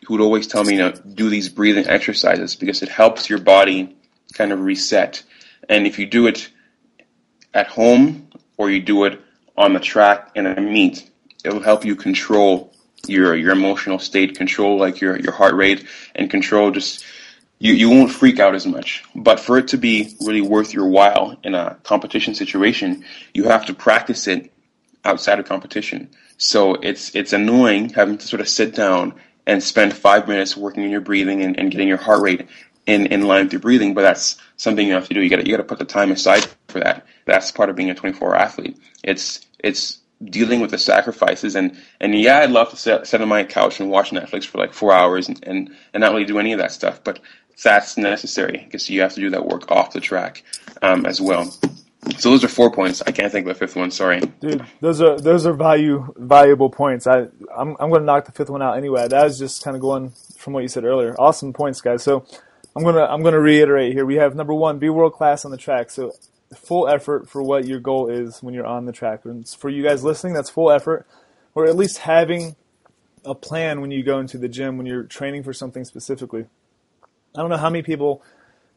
Speaker 2: who would always tell me, you know, do these breathing exercises because it helps your body kind of reset. And if you do it at home or you do it on the track in a meet, it will help you control your your emotional state, control like your your heart rate, and control just you, you won't freak out as much. But for it to be really worth your while in a competition situation, you have to practice it outside of competition. So it's it's annoying having to sort of sit down and spend five minutes working on your breathing and, and getting your heart rate in, in line your breathing, but that's something you have to do. You got you got to put the time aside for that. That's part of being a 24 hour athlete. It's it's dealing with the sacrifices and and yeah, I'd love to sit, sit on my couch and watch Netflix for like four hours and, and, and not really do any of that stuff, but that's necessary because you have to do that work off the track um, as well. So those are four points. I can't think of the fifth one. Sorry,
Speaker 1: dude. Those are those are value valuable points. I I'm I'm going to knock the fifth one out anyway. That was just kind of going from what you said earlier. Awesome points, guys. So I'm gonna I'm gonna reiterate here. We have number one, be world class on the track. So full effort for what your goal is when you're on the track. And for you guys listening, that's full effort, or at least having a plan when you go into the gym when you're training for something specifically. I don't know how many people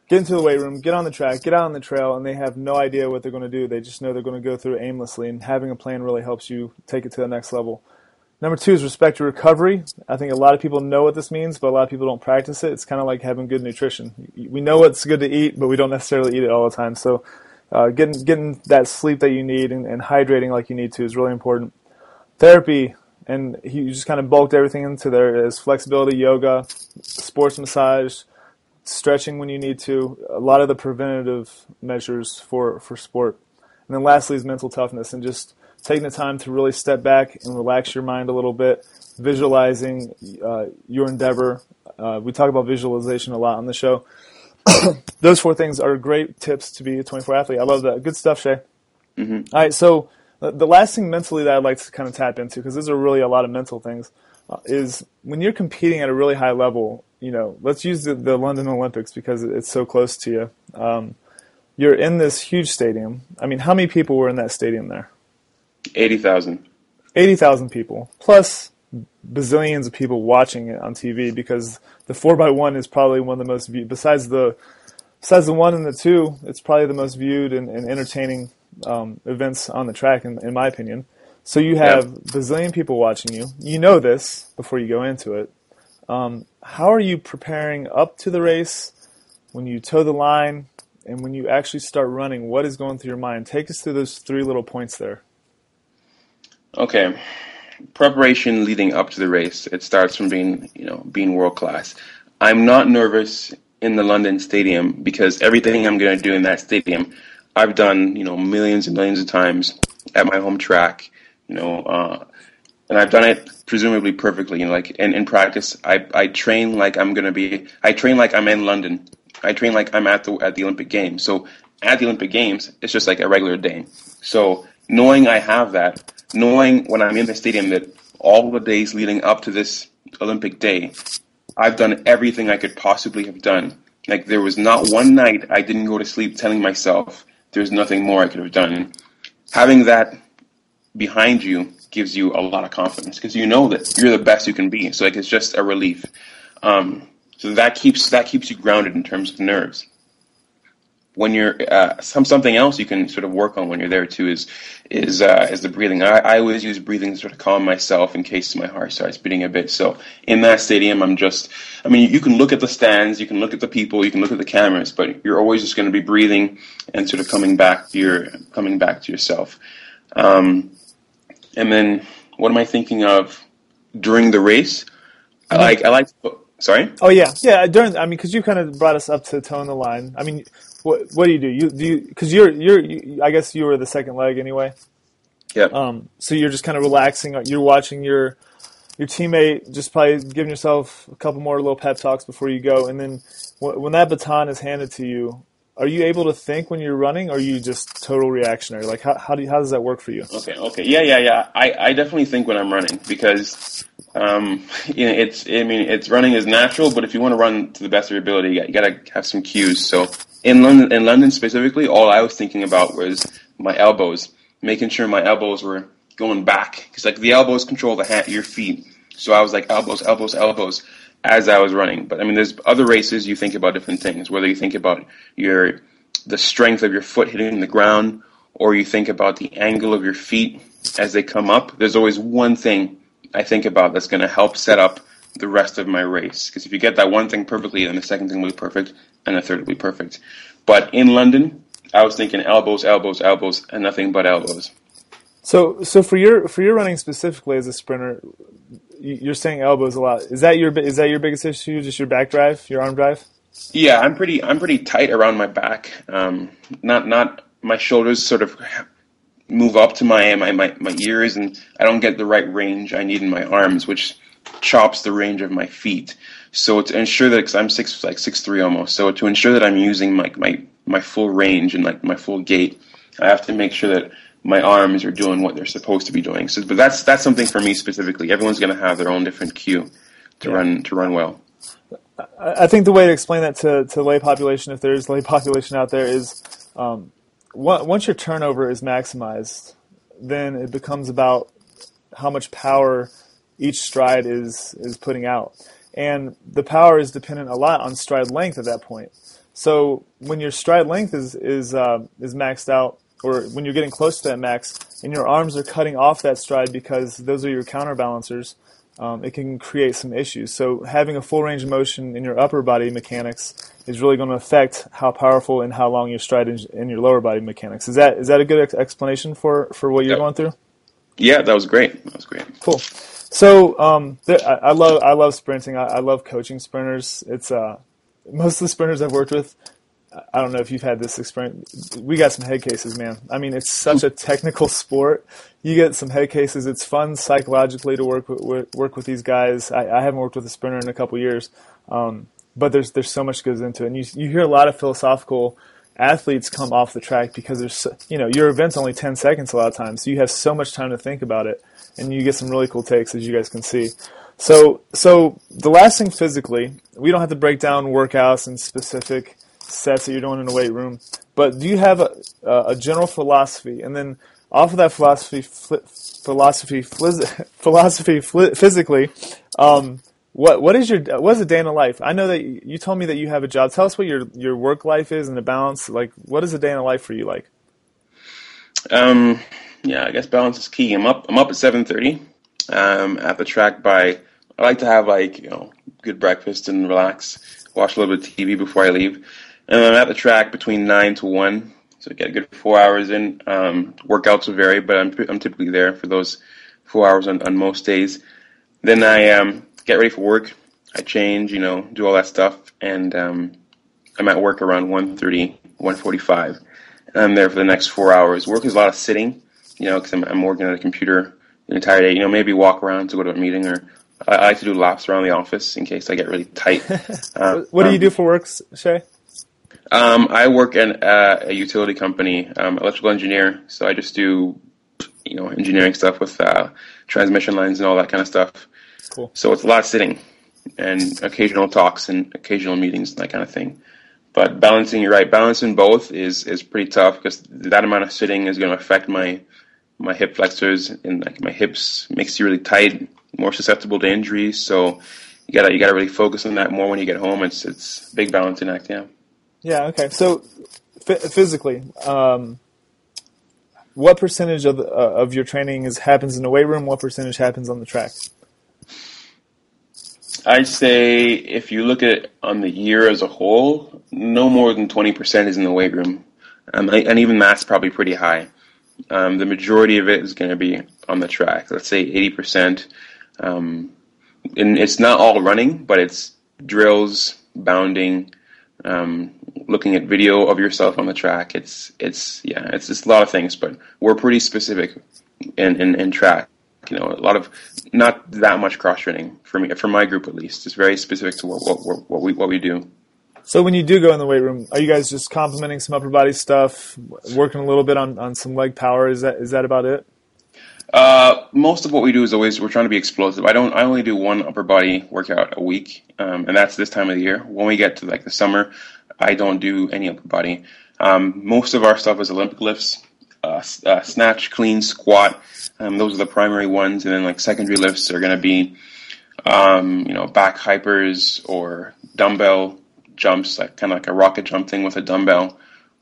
Speaker 1: get into the weight room, get on the track, get out on the trail, and they have no idea what they're going to do. They just know they're going to go through aimlessly, and having a plan really helps you take it to the next level. Number two is respect your recovery. I think a lot of people know what this means, but a lot of people don't practice it. It's kind of like having good nutrition. We know what's good to eat, but we don't necessarily eat it all the time. So uh, getting getting that sleep that you need and, and, hydrating like you need to is really important. Therapy, and he just kind of bulked everything into there is flexibility, yoga, sports massage, stretching when you need to. A lot of the preventative measures for for sport, and then lastly is mental toughness and just taking the time to really step back and relax your mind a little bit, visualizing uh, your endeavor. Uh, we talk about visualization a lot on the show. those four things are great tips to be a 24 athlete. I love that. Good stuff, Seyi. Mm-hmm. All right, so the last thing mentally that I'd like to kind of tap into, because those are really a lot of mental things, uh, is when you're competing at a really high level. You know, let's use the, the London Olympics because it's so close to you. Um, you're in this huge stadium. I mean, how many people were in that stadium there?
Speaker 2: Eighty thousand.
Speaker 1: Eighty thousand people plus bazillions of people watching it on TV because the four by one is probably one of the most viewed. Besides the besides the one and the two, it's probably the most viewed and, and entertaining um, events on the track, in, in, my opinion. So you have yeah. bazillion people watching you. You know this before you go into it. Um, how are you preparing up to the race when you toe the line and when you actually start running? What is going through your mind? Take us through those three little points there.
Speaker 2: Okay preparation leading up to the race, it starts from being, you know, being world class. I'm not nervous in the London Stadium because everything I'm going to do in that stadium, I've done, you know, millions and millions of times at my home track, you know, uh, and I've done it presumably perfectly. You know, like in, in practice, I, I train like I'm to be, I train like I'm in London. I train like I'm at the at the Olympic Games. So at the Olympic Games, it's just like a regular day. So knowing I have that, knowing when I'm in the stadium that all the days leading up to this Olympic day, I've done everything I could possibly have done. Like there was not one night I didn't go to sleep telling myself there's nothing more I could have done. Having that behind you gives you a lot of confidence because you know that you're the best you can be. So like it's just a relief. Um, so that keeps that keeps you grounded in terms of nerves when you're uh, some something else you can sort of work on when you're there too is is uh, is the breathing. I, I always use breathing to sort of calm myself in case my heart starts beating a bit. So in that stadium, I'm just. I mean, you can look at the stands, you can look at the people, you can look at the cameras, but you're always just going to be breathing and sort of coming back to your coming back to yourself. Um, and then what am I thinking of during the race? I like I like. Sorry.
Speaker 1: Oh yeah, yeah. During I mean, because you kind of brought us up to toe in the line. I mean, what What do you do? You do you because you're you're you, I guess you were the second leg anyway.
Speaker 2: Yeah.
Speaker 1: Um. So you're just kind of relaxing. You're watching your your teammate just probably giving yourself a couple more little pep talks before you go, and then when that baton is handed to you, are you able to think when you're running, or are you just total reactionary? Like how how do you, how does that work for you?
Speaker 2: Okay. Okay. Yeah. Yeah. Yeah. I I definitely think when I'm running because um, you know, it's I mean, it's running is natural, but if you want to run to the best of your ability, you got to have some cues. So in London, in London specifically, all I was thinking about was my elbows, making sure my elbows were going back because like the elbows control the hand, your feet. So I was like elbows, elbows, elbows as I was running. But I mean, there's other races you think about different things. Whether you think about your the strength of your foot hitting the ground, or you think about the angle of your feet as they come up. There's always one thing I think about that's going to help set up the rest of my race. Because if you get that one thing perfectly, then the second thing will be perfect, and the third will be perfect. But in London, I was thinking elbows, elbows, elbows, and nothing but elbows.
Speaker 1: So, so for your for your running specifically as a sprinter, you're saying elbows a lot. Is that your is that your biggest issue? Just your back drive, your arm drive?
Speaker 2: Yeah, I'm pretty I'm pretty tight around my back. Um, not not my shoulders sort of move up to my, my my my ears, and I don't get the right range I need in my arms, which chops the range of my feet. So to ensure that, because I'm six like six three almost, so to ensure that I'm using my my my full range and like my full gait, I have to make sure that my arms are doing what they're supposed to be doing. So, but that's that's something for me specifically. Everyone's going to have their own different cue to yeah. run to run well.
Speaker 1: I think the way to explain that to, to lay population, if there is lay population out there, is um, once your turnover is maximized, then it becomes about how much power each stride is is putting out, and the power is dependent a lot on stride length at that point. So when your stride length is is uh, is maxed out, or when you're getting close to that max, and your arms are cutting off that stride because those are your counterbalancers, um, it can create some issues. So having a full range of motion in your upper body mechanics is really going to affect how powerful and how long your stride is in your lower body mechanics. Is that is that a good ex- explanation for for what you're yep. going through?
Speaker 2: Yeah, that was great. That was great.
Speaker 1: Cool. So um, there, I, I, love I love sprinting. I, I, love coaching sprinters. It's uh, most of the sprinters I've worked with, I don't know if you've had this experience. We got some head cases, man. I mean, it's such a technical sport. You get some head cases. It's fun psychologically to work with, work with these guys. I, I haven't worked with a sprinter in a couple years, um, but there's there's so much goes into it. And you you hear a lot of philosophical athletes come off the track because there's you know your event's only 10 seconds a lot of times, so you have so much time to think about it, and you get some really cool takes as you guys can see. So so the last thing physically, we don't have to break down workouts and specific sets that you're doing in the weight room, but do you have a, a general philosophy? And then off of that philosophy, philosophy, philosophy, physically, um, what what is your what is a day in a life? I know that you told me that you have a job. Tell us what your your work life is and the balance. Like, what is a day in a life for you like?
Speaker 2: Um, yeah, I guess balance is key. I'm up. I'm up at seven thirty. Um, at the track by. I like to have like you know good breakfast and relax. Watch a little bit of TV before I leave. And I'm at the track between nine to one, so I get a good four hours in. Um, workouts will vary, but I'm I'm typically there for those four hours on, on most days. Then I um, get ready for work. I change, you know, do all that stuff, and um, I'm at work around 1.30, 1.45. And I'm there for the next four hours. Work is a lot of sitting, you know, because I'm, I'm working at a computer the entire day. You know, maybe walk around to go to a meeting, or I, I like to do laps around the office in case I get really tight.
Speaker 1: Uh, what do you um, do for work, Seyi?
Speaker 2: Um, I work in uh, a utility company, um, electrical engineer. So I just do, you know, engineering stuff with uh, transmission lines and all that kind of stuff. Cool. So it's a lot of sitting and occasional talks and occasional meetings and that kind of thing. But balancing, you're right, balancing both is is pretty tough because that amount of sitting is going to affect my my hip flexors and like my hips makes you really tight, more susceptible to injuries. So you gotta you gotta really focus on that more when you get home. It's it's big balancing act, yeah.
Speaker 1: Yeah. Okay. So, f- physically, um, what percentage of the, uh, of your training is happens in the weight room? What percentage happens on the track?
Speaker 2: I'd say if you look at on the year as a whole, no more than twenty percent is in the weight room, um, and even that's probably pretty high. Um, the majority of it is going to be on the track. Let's say eighty percent, um, and it's not all running, but it's drills, bounding, um, looking at video of yourself on the track. It's it's yeah, it's just a lot of things, but we're pretty specific in, in, in track. You know, a lot of not that much cross training for me, for my group at least. It's very specific to what what, what we what we do.
Speaker 1: So when you do go in the weight room, are you guys just complementing some upper body stuff, working a little bit on, on some leg power? Is that is that about it?
Speaker 2: Uh, most of what we do is always we're trying to be explosive. I don't. I only do one upper body workout a week, um, and that's this time of the year. When we get to like the summer, I don't do any upper body. Um, most of our stuff is Olympic lifts, uh, uh, snatch, clean, squat. Um, those are the primary ones, and then like secondary lifts are going to be, um, you know, back hypers or dumbbell jumps, like kind of like a rocket jump thing with a dumbbell,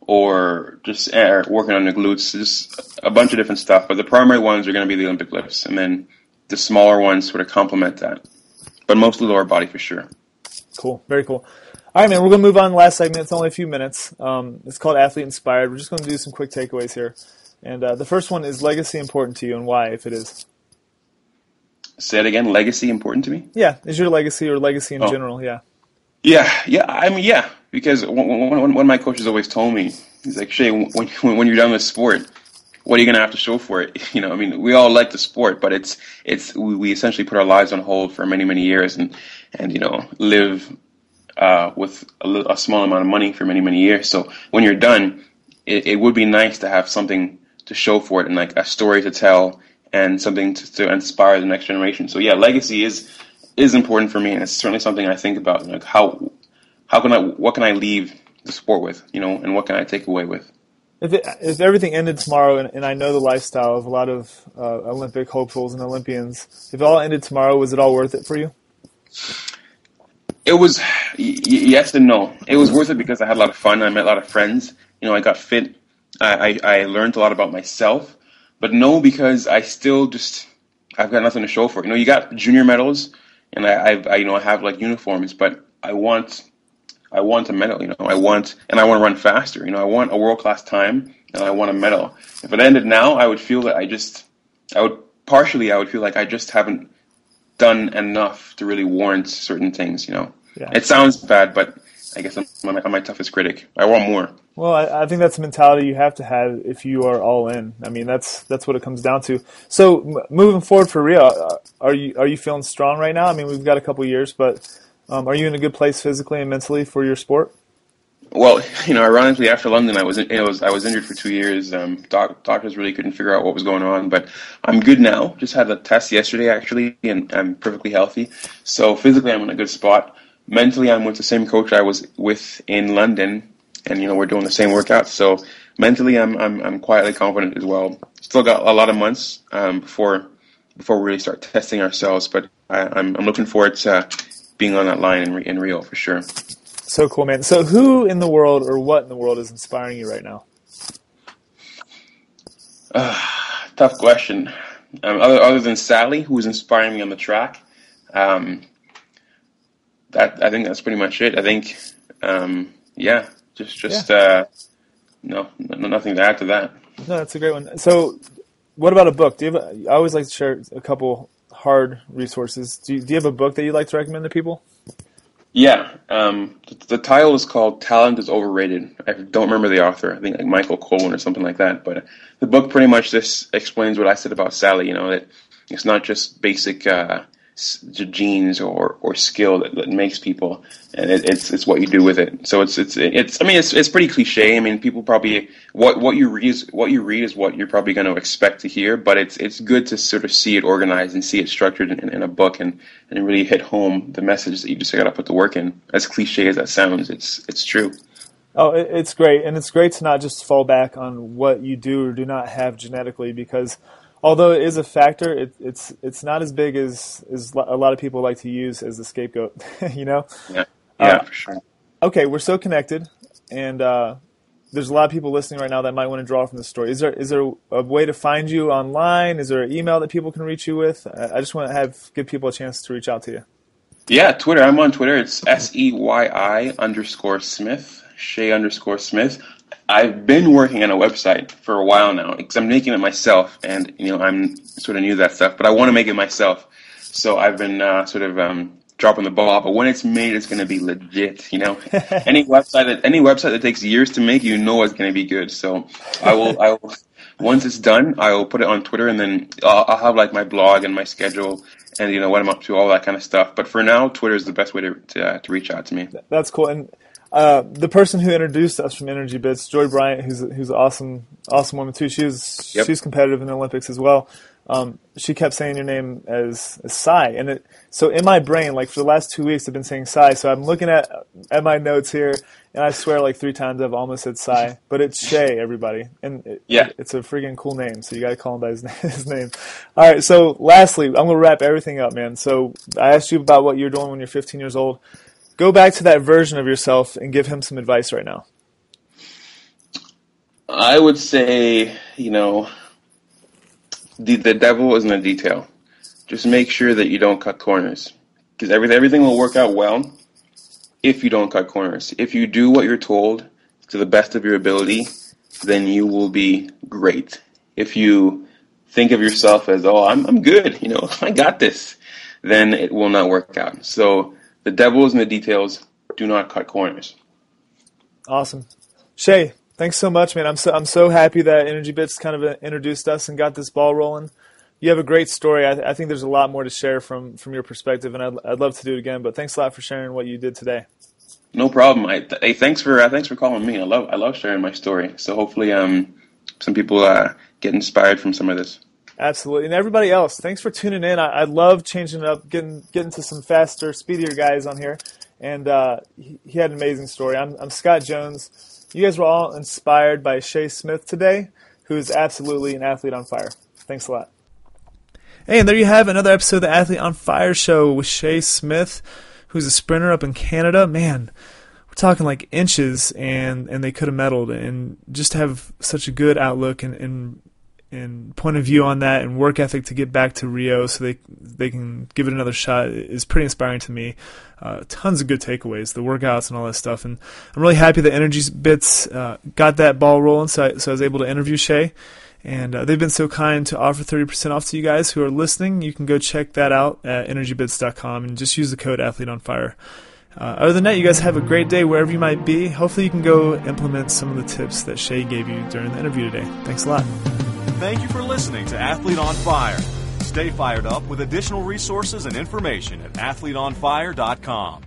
Speaker 2: or just working on the glutes. Just a bunch of different stuff. But the primary ones are going to be the Olympic lifts, and then the smaller ones sort of complement that. But mostly lower body for sure.
Speaker 1: Cool, very cool. All right, man, we're going to move on to the last segment. It's only a few minutes. Um, it's called Athlete Inspired. We're just going to do some quick takeaways here. And uh, the first one is legacy important to you and why, if it is?
Speaker 2: Say it again. Legacy important to me?
Speaker 1: Yeah. Is your legacy or legacy in oh. general? Yeah.
Speaker 2: Yeah, yeah. I mean, yeah, because one, one, one of my coaches always told me, he's like, Seyi, when, when you're done with sport, what are you going to have to show for it? You know, I mean, we all like the sport, but it's it's we, we essentially put our lives on hold for many many years and and you know live uh, with a, a, small amount of money for many many years. So when you're done, it, it would be nice to have something to show for it and like a story to tell and something to, to inspire the next generation. So yeah, legacy is is important for me, and it's certainly something I think about. Like how how can I what can I leave the sport with, you know, and what can I take away with.
Speaker 1: If, it, if everything ended tomorrow, and, and, I know the lifestyle of a lot of uh, Olympic hopefuls and Olympians, if it all ended tomorrow, was it all worth it for you?
Speaker 2: It was y- yes and no. It was worth it because I had a lot of fun. I met a lot of friends. You know, I got fit. I, I, I learned a lot about myself. But no, because I still just I've got nothing to show for it. You know, you got junior medals, and I, I've I, you know I have like uniforms, but I want I want a medal, you know. I want and I want to run faster. You know, I want a world class time and I want a medal. If it ended now, I would feel that I just I would partially I would feel like I just haven't done enough to really warrant certain things, you know. Yeah. It sounds bad, but I guess I'm, I'm, my toughest critic. I want more.
Speaker 1: Well, I, I, think that's a mentality you have to have if you are all in. I mean, that's that's what it comes down to. So, m- moving forward for Rio, are you are you feeling strong right now? I mean, we've got a couple years, but um, are you in a good place physically and mentally for your sport?
Speaker 2: Well, you know, ironically, after London, I was in, was I was injured for two years. Um, doc, doctors really couldn't figure out what was going on, but I'm good now. Just had a test yesterday, actually, and I'm perfectly healthy. So physically, I'm in a good spot. Mentally, I'm with the same coach I was with in London, and you know, we're doing the same workouts. So mentally, I'm I'm, I'm quietly confident as well. Still got a lot of months um, before before we really start testing ourselves, but I, I'm I'm looking forward to being on that line in, in Rio for sure.
Speaker 1: So cool, man. So who in the world or what in the world is inspiring you right now?
Speaker 2: Uh, tough question. Um, other, other than Sally, who's inspiring me on the track, um, that I think that's pretty much it. I think, um, yeah, just just yeah. Uh, no, no, nothing to add to that.
Speaker 1: No, that's a great one. So, what about a book? Do you have? A, I always like to share a couple hard resources. Do you, do you have a book that you'd like to recommend to people?
Speaker 2: Yeah, um, the, the, title is called "Talent is Overrated." I don't remember the author. I think like Michael Cohen or something like that. But the book pretty much just explains what I said about Sally. You know that it's not just basic uh, genes or, or skill that, that makes people, and it, it's it's what you do with it. So it's it's it's. I mean, it's it's pretty cliche. I mean, people probably what what you read is what you read is what you're probably going to expect to hear. But it's it's good to sort of see it organized and see it structured in, in a book and and really hit home the message that you just got to put the work in. As cliche as that sounds, it's it's true.
Speaker 1: Oh, it's great, and it's great to not just fall back on what you do or do not have genetically because although it is a factor, it, it's it's not as big as as a lot of people like to use as the scapegoat. you know.
Speaker 2: Yeah. Yeah, uh, for sure.
Speaker 1: Okay, we're so connected, and uh, there's a lot of people listening right now that might want to draw from the story. Is there is there a way to find you online? Is there an email that people can reach you with? I just want to have give people a chance to reach out to you.
Speaker 2: Yeah, Twitter. I'm on Twitter. It's S E Y I underscore Smith, Seyi underscore Smith. I've been working on a website for a while now because I'm making it myself, and you know I'm sort of new to that stuff, but I want to make it myself. So I've been uh, sort of um, dropping the ball. But when it's made, it's going to be legit. You know, any website that any website that takes years to make, you know, it's going to be good. So I will. I will. Once it's done, I will put it on Twitter, and then I'll, I'll have like my blog and my schedule, and you know what I'm up to, all that kind of stuff. But for now, Twitter is the best way to to, uh, to reach out to me.
Speaker 1: That's cool. And uh, the person who introduced us from Energy Bits, Joy Bryant, who's who's awesome awesome woman too. She was yep. she's competitive in the Olympics as well. Um, she kept saying your name as, as Sai, and it, so in my brain, like for the last two weeks, I've been saying Sai. So I'm looking at at my notes here, and I swear, like three times, I've almost said Sai, but it's Seyi, everybody, and it,
Speaker 2: yeah,
Speaker 1: it's a freaking cool name. So you got to call him by his, his name. All right. So lastly, I'm gonna wrap everything up, man. So I asked you about what you're doing when you're 15 years old go back to that version of yourself and give him some advice right now.
Speaker 2: I would say, you know, the the devil is in the detail. Just make sure that you don't cut corners, because everything everything will work out well if you don't cut corners. If you do what you're told to the best of your ability, then you will be great. If you think of yourself as, oh, I'm I'm good, you know, I got this, then it will not work out. So the devil is in the details. do not cut corners.
Speaker 1: Awesome, Seyi. Thanks so much, man. I'm so I'm so happy that Energy Bits kind of uh, introduced us and got this ball rolling. You have a great story. I, I think there's a lot more to share from from your perspective, and I'd, I'd love to do it again. But thanks a lot for sharing what you did today.
Speaker 2: No problem. I, hey, thanks for uh, thanks for calling me. I love I love sharing my story. So hopefully, um, some people uh, get inspired from some of this.
Speaker 1: Absolutely, and everybody else, thanks for tuning in. I, I love changing it up, getting getting to some faster, speedier guys on here, and uh, he, he, had an amazing story. I'm, I'm Scott Jones. You guys were all inspired by Seyi Smith today, who is absolutely an athlete on fire. Thanks a lot. Hey, and there you have another episode of the Athlete on Fire show with Seyi Smith, who's a sprinter up in Canada. Man, we're talking like inches, and and they could have medaled, and just have such a good outlook and, and and point of view on that and work ethic to get back to Rio so they they can give it another shot is pretty inspiring to me. Uh, tons of good takeaways, the workouts and all that stuff, and I'm really happy that Energy Bits uh, got that ball rolling. So I, so I was able to interview Seyi, and uh, they've been so kind to offer 30% off to you guys who are listening. You can go check that out at energybits.com and just use the code Athlete on Fire. Uh, other than that, you guys have a great day wherever you might be. Hopefully, you can go implement some of the tips that Seyi gave you during the interview today. Thanks a lot.
Speaker 3: Thank you for listening to Athlete on Fire. Stay fired up with additional resources and information at athleteonfire.com.